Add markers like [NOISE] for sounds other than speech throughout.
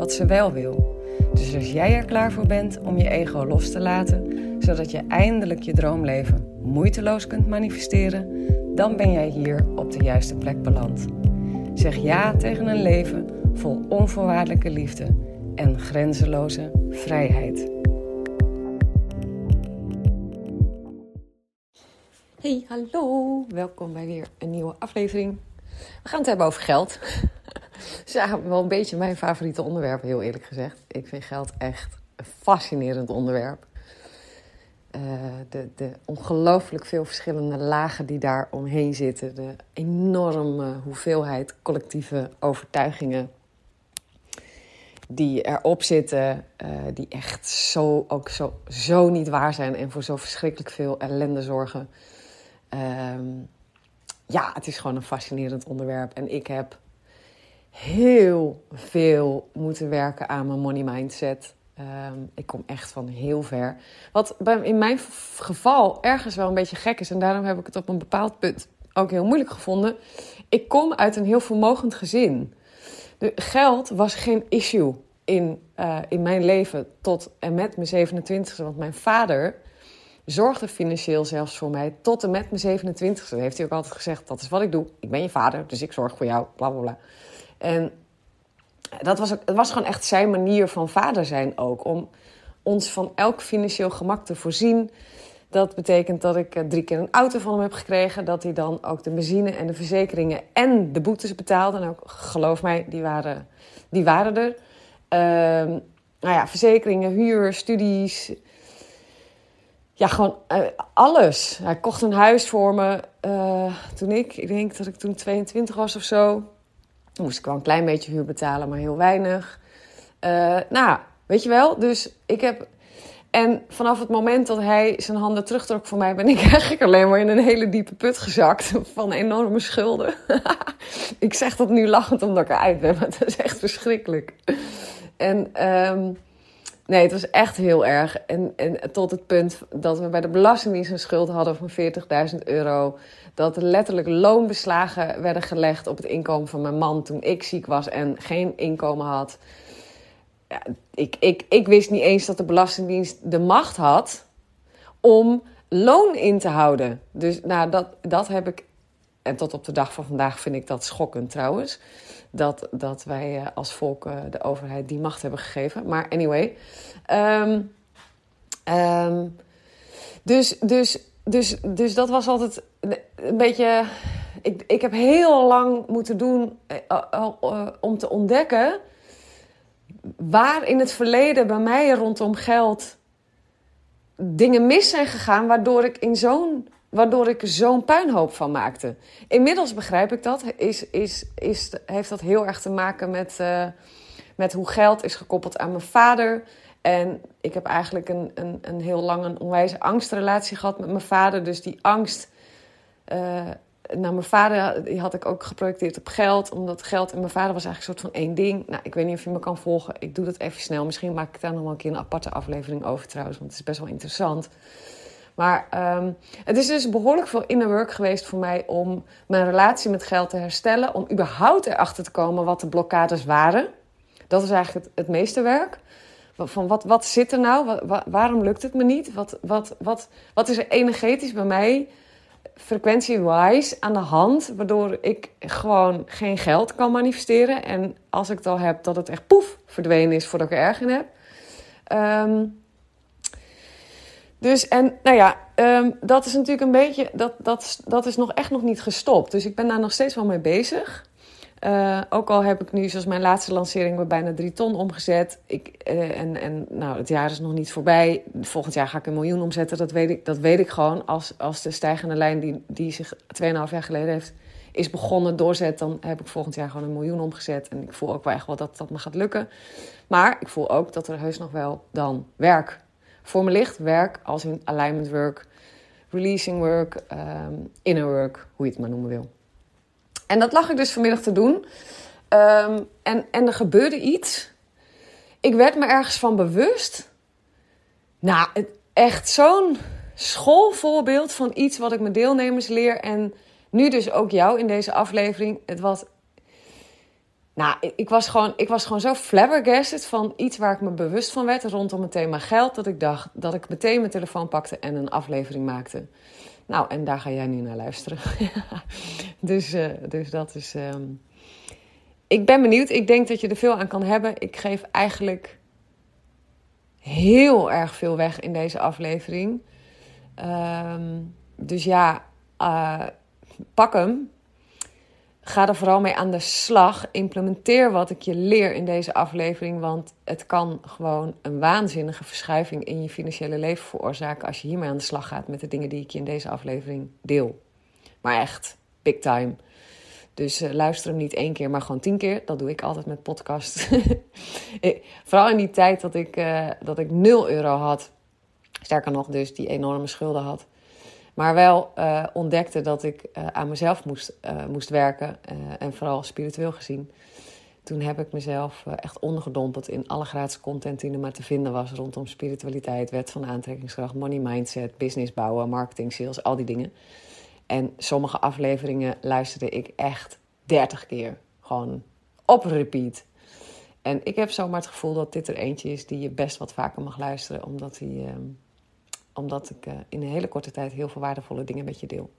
wat ze wel wil. Dus als jij er klaar voor bent om je ego los te laten, zodat je eindelijk je droomleven moeiteloos kunt manifesteren, dan ben jij hier op de juiste plek beland. Zeg ja tegen een leven vol onvoorwaardelijke liefde en grenzeloze vrijheid. Hey, hallo. Welkom bij weer een nieuwe aflevering. We gaan het hebben over geld. Is eigenlijk wel een beetje mijn favoriete onderwerp, heel eerlijk gezegd. Ik vind geld echt een fascinerend onderwerp. Uh, de, de ongelooflijk veel verschillende lagen die daar omheen zitten. De enorme hoeveelheid collectieve overtuigingen die erop zitten. Uh, die echt zo, ook zo, zo niet waar zijn en voor zo verschrikkelijk veel ellende zorgen. Uh, ja, het is gewoon een fascinerend onderwerp. En ik heb heel veel moeten werken aan mijn money mindset. Um, ik kom echt van heel ver. Wat in mijn geval ergens wel een beetje gek is. En daarom heb ik het op een bepaald punt ook heel moeilijk gevonden. Ik kom uit een heel vermogend gezin. Geld was geen issue in, uh, in mijn leven tot en met mijn 27e. Want mijn vader zorgde financieel zelfs voor mij tot en met mijn 27e. Dat heeft hij ook altijd gezegd: dat is wat ik doe. Ik ben je vader, dus ik zorg voor jou. Bla bla bla. En dat was, het was gewoon echt zijn manier van vader zijn ook. Om ons van elk financieel gemak te voorzien. Dat betekent dat ik eh, drie keer een auto van hem heb gekregen. Dat hij dan ook de benzine en de verzekeringen en de boetes betaalde. En ook, geloof mij, die waren, die waren er. Uh, nou ja, verzekeringen, huur, studies. Ja, gewoon uh, alles. Hij kocht een huis voor me uh, toen ik, ik denk dat ik toen 22 was of zo moest ik wel een klein beetje huur betalen, maar heel weinig. Uh, nou, weet je wel, dus ik heb. En vanaf het moment dat hij zijn handen terugtrok voor mij, ben ik [LAUGHS] eigenlijk alleen maar in een hele diepe put gezakt van enorme schulden. [LAUGHS] ik zeg dat nu lachend omdat ik eruit ben, maar het is echt verschrikkelijk. En um, nee, het was echt heel erg. En, en tot het punt dat we bij de Belastingdienst een schuld hadden van 40.000 euro dat er letterlijk loonbeslagen werden gelegd op het inkomen van mijn man toen ik ziek was en geen inkomen had. Ja, ik, ik, ik wist niet eens dat de Belastingdienst de macht had om loon in te houden. Dus nou, dat, dat heb ik. En tot op de dag van vandaag vind ik dat schokkend trouwens. Dat, dat wij eh, als volk eh, de overheid die macht hebben gegeven. Maar anyway. Um, um, dus, dus dus, dus dat was altijd een beetje. Ik, ik heb heel lang moeten doen uh, om te ontdekken waar in het verleden bij mij rondom geld dingen mis zijn gegaan, waardoor ik in zo'n waardoor ik zo'n puinhoop van maakte. Inmiddels begrijp ik dat. Is, is, is, heeft dat heel erg te maken met, uh, met hoe geld is gekoppeld aan mijn vader. En ik heb eigenlijk een, een, een heel lang een onwijze angstrelatie gehad met mijn vader. Dus die angst uh, naar mijn vader die had ik ook geprojecteerd op geld. Omdat geld en mijn vader was eigenlijk een soort van één ding. Nou, ik weet niet of je me kan volgen. Ik doe dat even snel. Misschien maak ik daar nog wel een keer een aparte aflevering over trouwens. Want het is best wel interessant. Maar um, het is dus behoorlijk veel inner work geweest voor mij om mijn relatie met geld te herstellen. Om überhaupt erachter te komen wat de blokkades waren. Dat is eigenlijk het, meeste werk. Van wat, wat zit er nou? Waarom lukt het me niet? Wat, wat, wat, wat is er energetisch bij mij, frequentie-wise, aan de hand, waardoor ik gewoon geen geld kan manifesteren? En als ik het al heb, dat het echt poef verdwenen is voordat ik er erg in heb. Um, dus en nou ja, um, dat is natuurlijk een beetje, dat, dat, dat is nog echt nog niet gestopt. Dus ik ben daar nog steeds wel mee bezig. Uh, ook al heb ik nu, zoals mijn laatste lancering, bij bijna drie ton omgezet. Ik, uh, en en nou, het jaar is nog niet voorbij. Volgend jaar ga ik een miljoen omzetten. Dat weet ik, dat weet ik gewoon. Als, als de stijgende lijn die, die zich 2,5 jaar geleden heeft is begonnen, doorzet, dan heb ik volgend jaar gewoon een miljoen omgezet. En ik voel ook wel echt wel dat dat me gaat lukken. Maar ik voel ook dat er heus nog wel dan werk voor me ligt. Werk als in alignment work, releasing work, um, inner work, hoe je het maar noemen wil. En dat lag ik dus vanmiddag te doen. Um, en, en er gebeurde iets. Ik werd me ergens van bewust. Nou, echt zo'n schoolvoorbeeld van iets wat ik mijn deelnemers leer. En nu dus ook jou in deze aflevering. Het was. Nou, ik was, gewoon, ik was gewoon zo flabbergasted van iets waar ik me bewust van werd rondom het thema geld. Dat ik dacht dat ik meteen mijn telefoon pakte en een aflevering maakte. Nou, en daar ga jij nu naar luisteren. [LAUGHS] dus, uh, dus dat is. Um... Ik ben benieuwd. Ik denk dat je er veel aan kan hebben. Ik geef eigenlijk heel erg veel weg in deze aflevering. Um, dus ja, uh, pak hem. Ga er vooral mee aan de slag. Implementeer wat ik je leer in deze aflevering. Want het kan gewoon een waanzinnige verschuiving in je financiële leven veroorzaken. als je hiermee aan de slag gaat met de dingen die ik je in deze aflevering deel. Maar echt, big time. Dus uh, luister hem niet één keer, maar gewoon tien keer. Dat doe ik altijd met podcast. [LAUGHS] Vooral in die tijd dat ik, uh, dat ik 0 euro had. Sterker nog, dus die enorme schulden had. Maar wel uh, ontdekte dat ik aan mezelf moest, moest werken. en vooral spiritueel gezien. Toen heb ik mezelf echt ondergedompeld in alle gratis content die er maar te vinden was. Rondom spiritualiteit, wet van aantrekkingskracht, money mindset, business bouwen, marketing, sales, al die dingen. En sommige afleveringen luisterde ik echt 30 keer. Gewoon op repeat. En ik heb zomaar het gevoel dat dit er eentje is die je best wat vaker mag luisteren. Omdat, die, uh, omdat ik uh, in een hele korte tijd heel veel waardevolle dingen met je deel.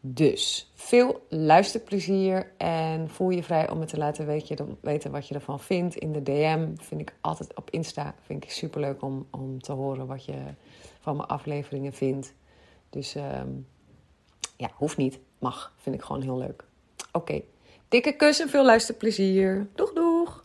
Dus veel luisterplezier en voel je vrij om me te laten weten, weten wat je ervan vindt. In de DM vind ik altijd op Insta vind ik superleuk om, om te horen wat je van mijn afleveringen vindt. Dus ehm, ja, hoeft niet. Mag. Vind ik gewoon heel leuk. Oké. Dikke kus en veel luisterplezier. Doeg, doeg.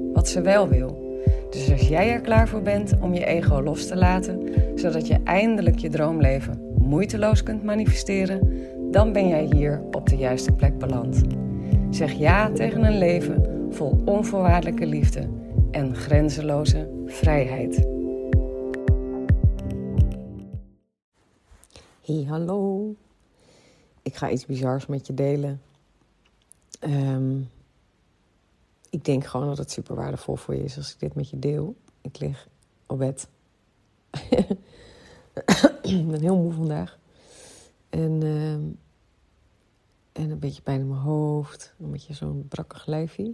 wat ze wel wil. Dus als jij er klaar voor bent om je ego los te laten, zodat je eindelijk je droomleven moeiteloos kunt manifesteren, dan ben jij hier op de juiste plek beland. Zeg ja tegen een leven vol onvoorwaardelijke liefde en grenzeloze vrijheid. Hey, hallo. Ik ga iets bizars met je delen. Um, ik denk gewoon dat het super waardevol voor je is als ik dit met je deel. Ik lig op bed. ik ben heel moe vandaag. En, um, en een beetje pijn in mijn hoofd. Een beetje zo'n brakkig lijfje.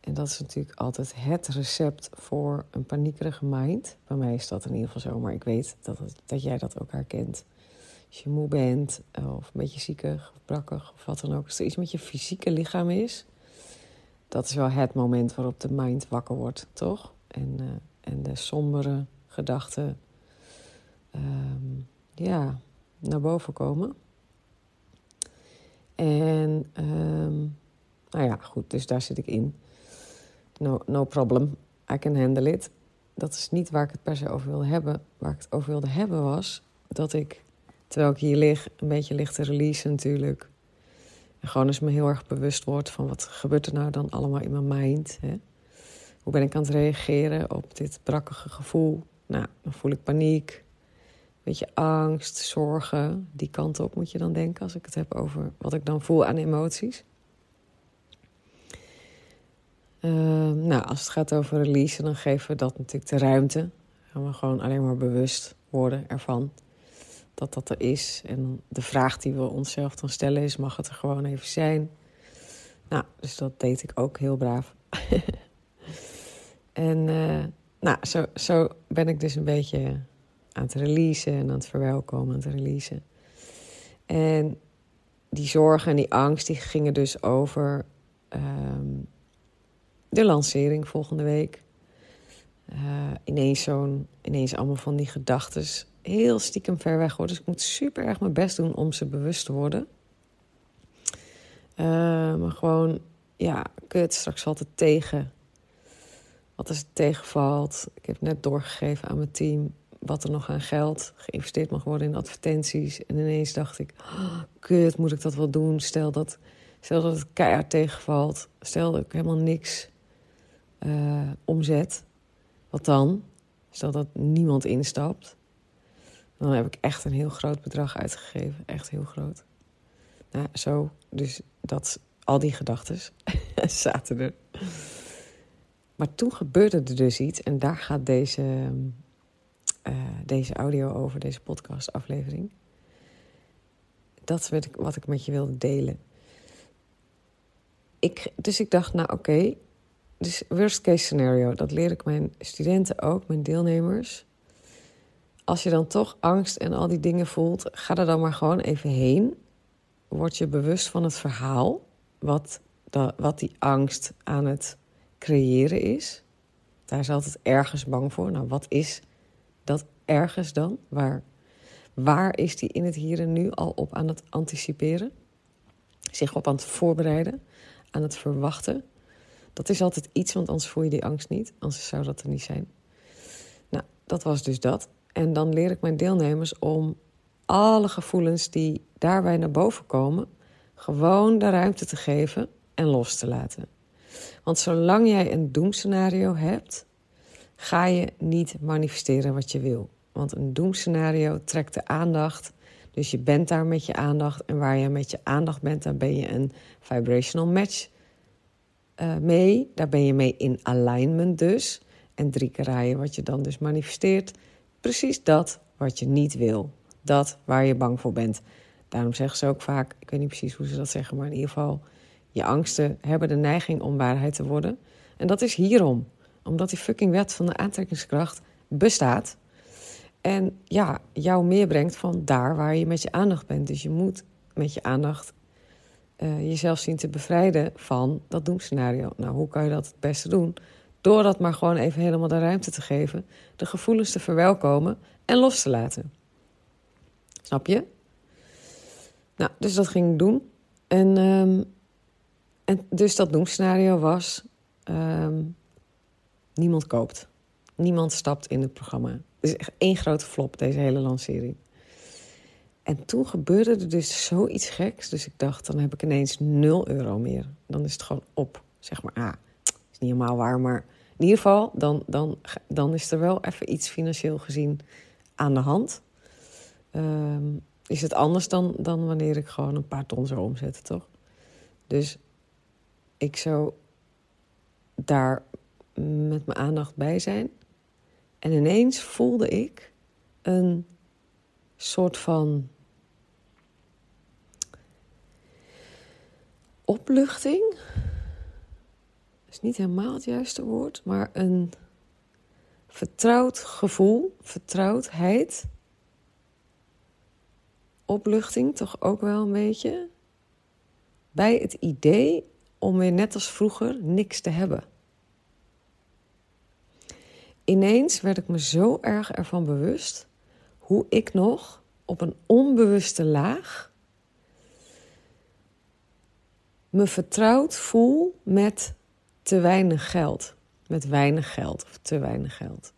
En dat is natuurlijk altijd het recept voor een paniekerige mind. Bij mij is dat in ieder geval zo, maar ik weet dat, dat jij dat ook herkent. Als je moe bent, of een beetje ziekig of brakkig of wat dan ook. Als er iets met je fysieke lichaam is, dat is wel het moment waarop de mind wakker wordt, toch? En, uh, en de sombere gedachten, um, ja, naar boven komen. En, um, nou ja, goed, dus daar zit ik in no, no problem, I can handle it. Dat is niet waar ik het per se over wilde hebben. Waar ik het over wilde hebben was dat ik, terwijl ik hier lig, een beetje lig te releasen natuurlijk. En gewoon eens me heel erg bewust word van wat gebeurt er nou dan allemaal in mijn mind. Hè? Hoe ben ik aan het reageren op dit brakkige gevoel? Nou, dan voel ik paniek, een beetje angst, zorgen. Die kant op moet je dan denken als ik het heb over wat ik dan voel aan emoties. Ehm, nou, als het gaat over release, dan geven we dat natuurlijk de ruimte. Gaan we gewoon alleen maar bewust worden ervan dat dat er is. En de vraag die we onszelf dan stellen is: mag het er gewoon even zijn? Nou, dus dat deed ik ook heel braaf. [LAUGHS] en uh, nou, zo, zo ben ik dus een beetje aan het releasen en aan het verwelkomen, aan het releasen. En die zorgen en die angst die gingen dus over ehm, de lancering volgende week. Uh, ineens zo'n, ineens allemaal van die gedachten heel stiekem ver weg hoor. Dus ik moet super erg mijn best doen om ze bewust te worden. Uh, maar gewoon, ja, kut, straks valt het tegen. Wat als het tegenvalt? Ik heb net doorgegeven aan mijn team wat er nog aan geld geïnvesteerd mag worden in advertenties. En ineens dacht ik, oh, kut, moet ik dat wel doen? Stel dat, stel dat het keihard tegenvalt. Stel dat ik helemaal niks uh, omzet. Wat dan? Stel dat niemand instapt. Dan heb ik echt een heel groot bedrag uitgegeven. Echt heel groot. Nou, zo. Dus dat, al die gedachten [LAUGHS] zaten er. Maar toen gebeurde er dus iets. En daar gaat deze, uh, deze audio over, deze podcastaflevering. Dat is wat ik met je wilde delen. Ik, dus ik dacht, nou oké, dus worst case scenario, dat leer ik mijn studenten ook, mijn deelnemers. Als je dan toch angst en al die dingen voelt, ga er dan maar gewoon even heen. Word je bewust van het verhaal, wat, wat die angst aan het creëren is. Daar is altijd ergens bang voor. Nou, wat is dat ergens dan? Waar, waar is die in het hier en nu al op aan het anticiperen? Zich op aan het voorbereiden, aan het verwachten. Dat is altijd iets, want anders voel je die angst niet. Anders zou dat er niet zijn. Nou, dat was dus dat. En dan leer ik mijn deelnemers om alle gevoelens die daarbij naar boven komen, gewoon de ruimte te geven en los te laten. Want zolang jij een doemscenario hebt, ga je niet manifesteren wat je wil. Want een doemscenario trekt de aandacht. Dus je bent daar met je aandacht. En waar je met je aandacht bent, dan ben je een vibrational match uh, mee. Daar ben je mee in alignment dus. En drie keer wat je dan dus manifesteert. Precies dat wat je niet wil. Dat waar je bang voor bent. Daarom zeggen ze ook vaak, ik weet niet precies hoe ze dat zeggen, maar in ieder geval, je angsten hebben de neiging om waarheid te worden. En dat is hierom. Omdat die fucking wet van de aantrekkingskracht bestaat. En ja, jou meer brengt van daar waar je met je aandacht bent. Dus je moet met je aandacht uh, jezelf zien te bevrijden van dat doemscenario. Nou, hoe kan je dat het beste doen? Door dat maar gewoon even helemaal de ruimte te geven, de gevoelens te verwelkomen en los te laten. Snap je? Nou, dus dat ging ik doen. En, um, en dus dat doemscenario was: um, niemand koopt. Niemand stapt in het programma. Het is echt één grote flop, deze hele lancering. En toen gebeurde er dus zoiets geks. Dus ik dacht, dan heb ik ineens 0 euro meer. Dan is het gewoon op. Zeg maar, ah, is niet helemaal waar. Maar in ieder geval, dan, dan, dan is er wel even iets financieel gezien aan de hand. Um, is het anders dan, dan wanneer ik gewoon een paar ton zou omzetten, toch? Dus ik zou daar met mijn aandacht bij zijn. En ineens voelde ik een soort van opluchting. Niet helemaal het juiste woord, maar een vertrouwd gevoel, vertrouwdheid. Opluchting toch ook wel een beetje. Bij het idee om weer net als vroeger niks te hebben. Ineens werd ik me zo erg ervan bewust hoe ik nog op een onbewuste laag me vertrouwd voel met te weinig geld. Met weinig geld of te weinig geld.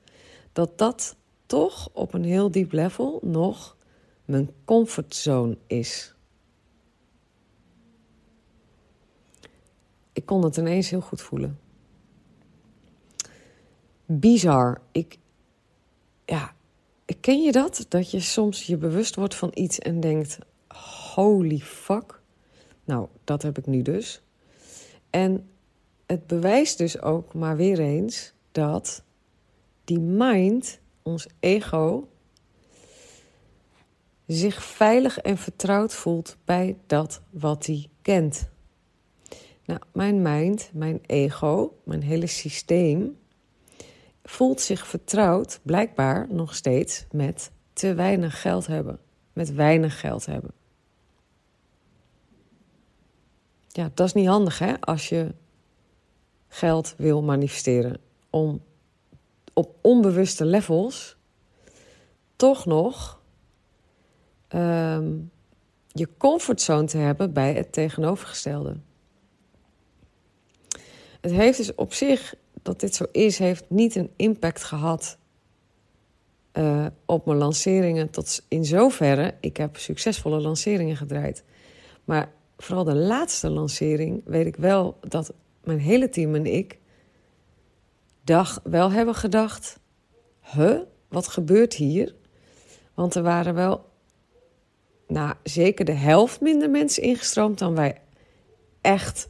Dat dat toch op een heel diep level nog mijn comfortzone is. Ik kon het ineens heel goed voelen. Bizar. Ik, ja, ken je dat? Dat je soms je bewust wordt van iets en denkt: holy fuck. Nou, dat heb ik nu dus. En het bewijst dus ook maar weer eens dat die mind, ons ego, zich veilig en vertrouwd voelt bij dat wat hij kent. Nou, mijn mind, mijn ego, mijn hele systeem voelt zich vertrouwd, blijkbaar nog steeds, met te weinig geld hebben. Met weinig geld hebben. Ja, dat is niet handig hè, als je geld wil manifesteren. Om op onbewuste levels toch nog ehm, je comfortzone te hebben bij het tegenovergestelde. Het heeft dus op zich, dat dit zo is, heeft niet een impact gehad uh, op mijn lanceringen. Tot in zoverre, ik heb succesvolle lanceringen gedraaid. Maar vooral de laatste lancering weet ik wel dat mijn hele team en ik dag wel hebben gedacht: huh, wat gebeurt hier? Want er waren wel, nou zeker de helft minder mensen ingestroomd dan wij echt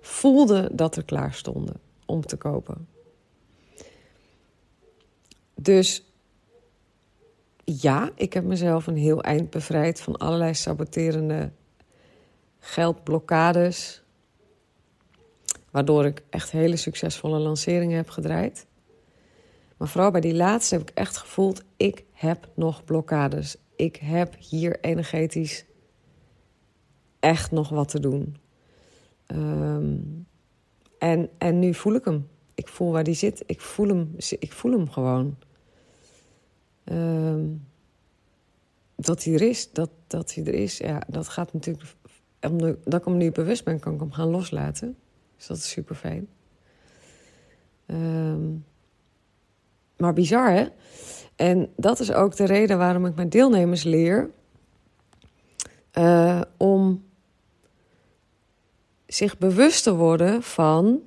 voelden dat er klaar stonden om te kopen. Dus ja, ik heb mezelf een heel eind bevrijd van allerlei saboterende geldblokkades. Waardoor ik echt hele succesvolle lanceringen heb gedraaid. Maar vooral bij die laatste heb ik echt gevoeld: ik heb nog blokkades. Ik heb hier energetisch echt nog wat te doen. Ehm, en, en nu voel ik hem. Ik voel waar die zit. Ik voel hem, ik voel hem gewoon. Ehm, dat hij er is, dat, dat hij er is, ja, dat gaat natuurlijk. Omdat ik hem nu bewust ben, kan ik hem gaan loslaten. Dus dat is super fijn. Ehm, maar bizar, hè? En dat is ook de reden waarom ik mijn deelnemers leer uh, om zich bewust te worden van.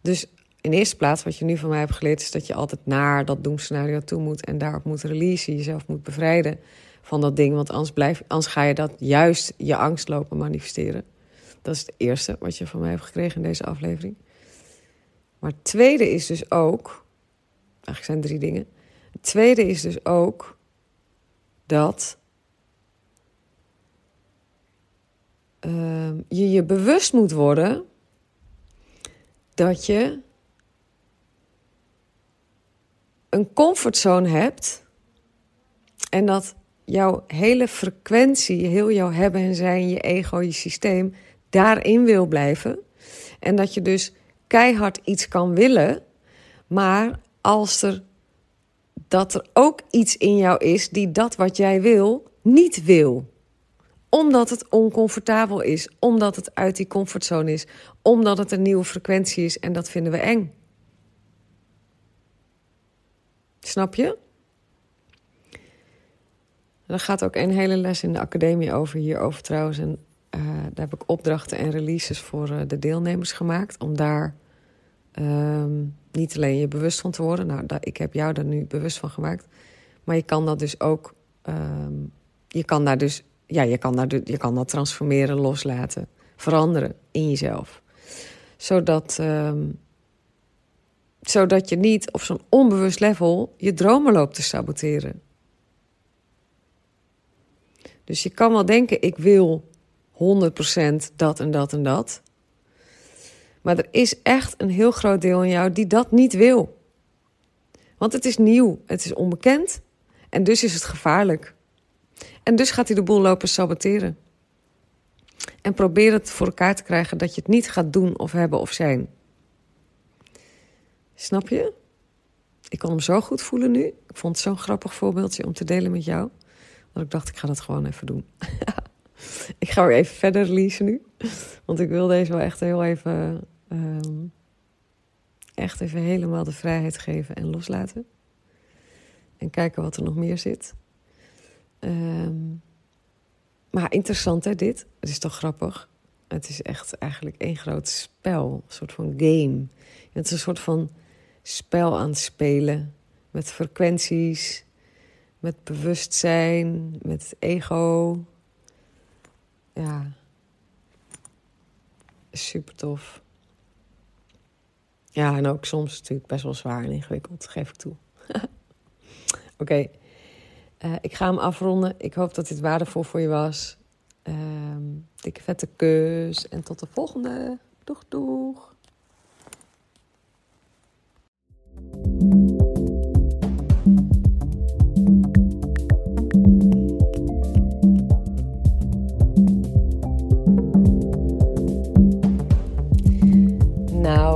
Dus in eerste plaats, wat je nu van mij hebt geleerd, is dat je altijd naar dat doemscenario toe moet en daarop moet releasen, jezelf moet bevrijden van dat ding. Want anders, blijf, anders ga je dat juist je angst lopen manifesteren. Dat is het eerste wat je van mij hebt gekregen in deze aflevering. Maar het tweede is dus ook. Eigenlijk zijn drie dingen. Het tweede is dus ook dat uh, je je bewust moet worden dat je een comfortzone hebt en dat jouw hele frequentie, heel jouw hebben en zijn, je ego, je systeem daarin wil blijven. En dat je dus keihard iets kan willen, maar als er dat er ook iets in jou is die dat wat jij wil niet wil omdat het oncomfortabel is, omdat het uit die comfortzone is, omdat het een nieuwe frequentie is en dat vinden we eng. Snap je? Er gaat ook een hele les in de academie over hierover trouwens. En uh, daar heb ik opdrachten en releases voor uh, de deelnemers gemaakt. Om daar um, niet alleen je bewust van te worden. Nou, ik heb jou daar nu bewust van gemaakt. Maar je kan dat dus ook. Um, je kan daar dus ja, je kan, daar, je kan dat transformeren, loslaten, veranderen in jezelf. Zodat, um, zodat je niet op zo'n onbewust level je dromen loopt te saboteren. Dus je kan wel denken, ik wil 100% dat en dat en dat. Maar er is echt een heel groot deel in jou die dat niet wil. Want het is nieuw, het is onbekend en dus is het gevaarlijk. En dus gaat hij de boel lopen saboteren. En probeer het voor elkaar te krijgen dat je het niet gaat doen of hebben of zijn. Snap je? Ik kon hem zo goed voelen nu. Ik vond het zo'n grappig voorbeeldje om te delen met jou. Dat ik dacht, ik ga dat gewoon even doen. [LAUGHS] ik ga weer even verder releasen nu. Want ik wil deze wel echt heel even... Um, echt even helemaal de vrijheid geven en loslaten. En kijken wat er nog meer zit. Um, maar interessant hè, dit. Het is toch grappig? Het is echt eigenlijk één groot spel. Een soort van game. Het is een soort van spel aan het spelen. Met frequenties, met bewustzijn, met ego. Ja. Super tof. Ja, en ook soms natuurlijk best wel zwaar en ingewikkeld, geef ik toe. [LAUGHS] Oké. Uh, ik ga hem afronden. Ik hoop dat dit waardevol voor je was. Um, dikke vette kus en tot de volgende. Doeg, doeg.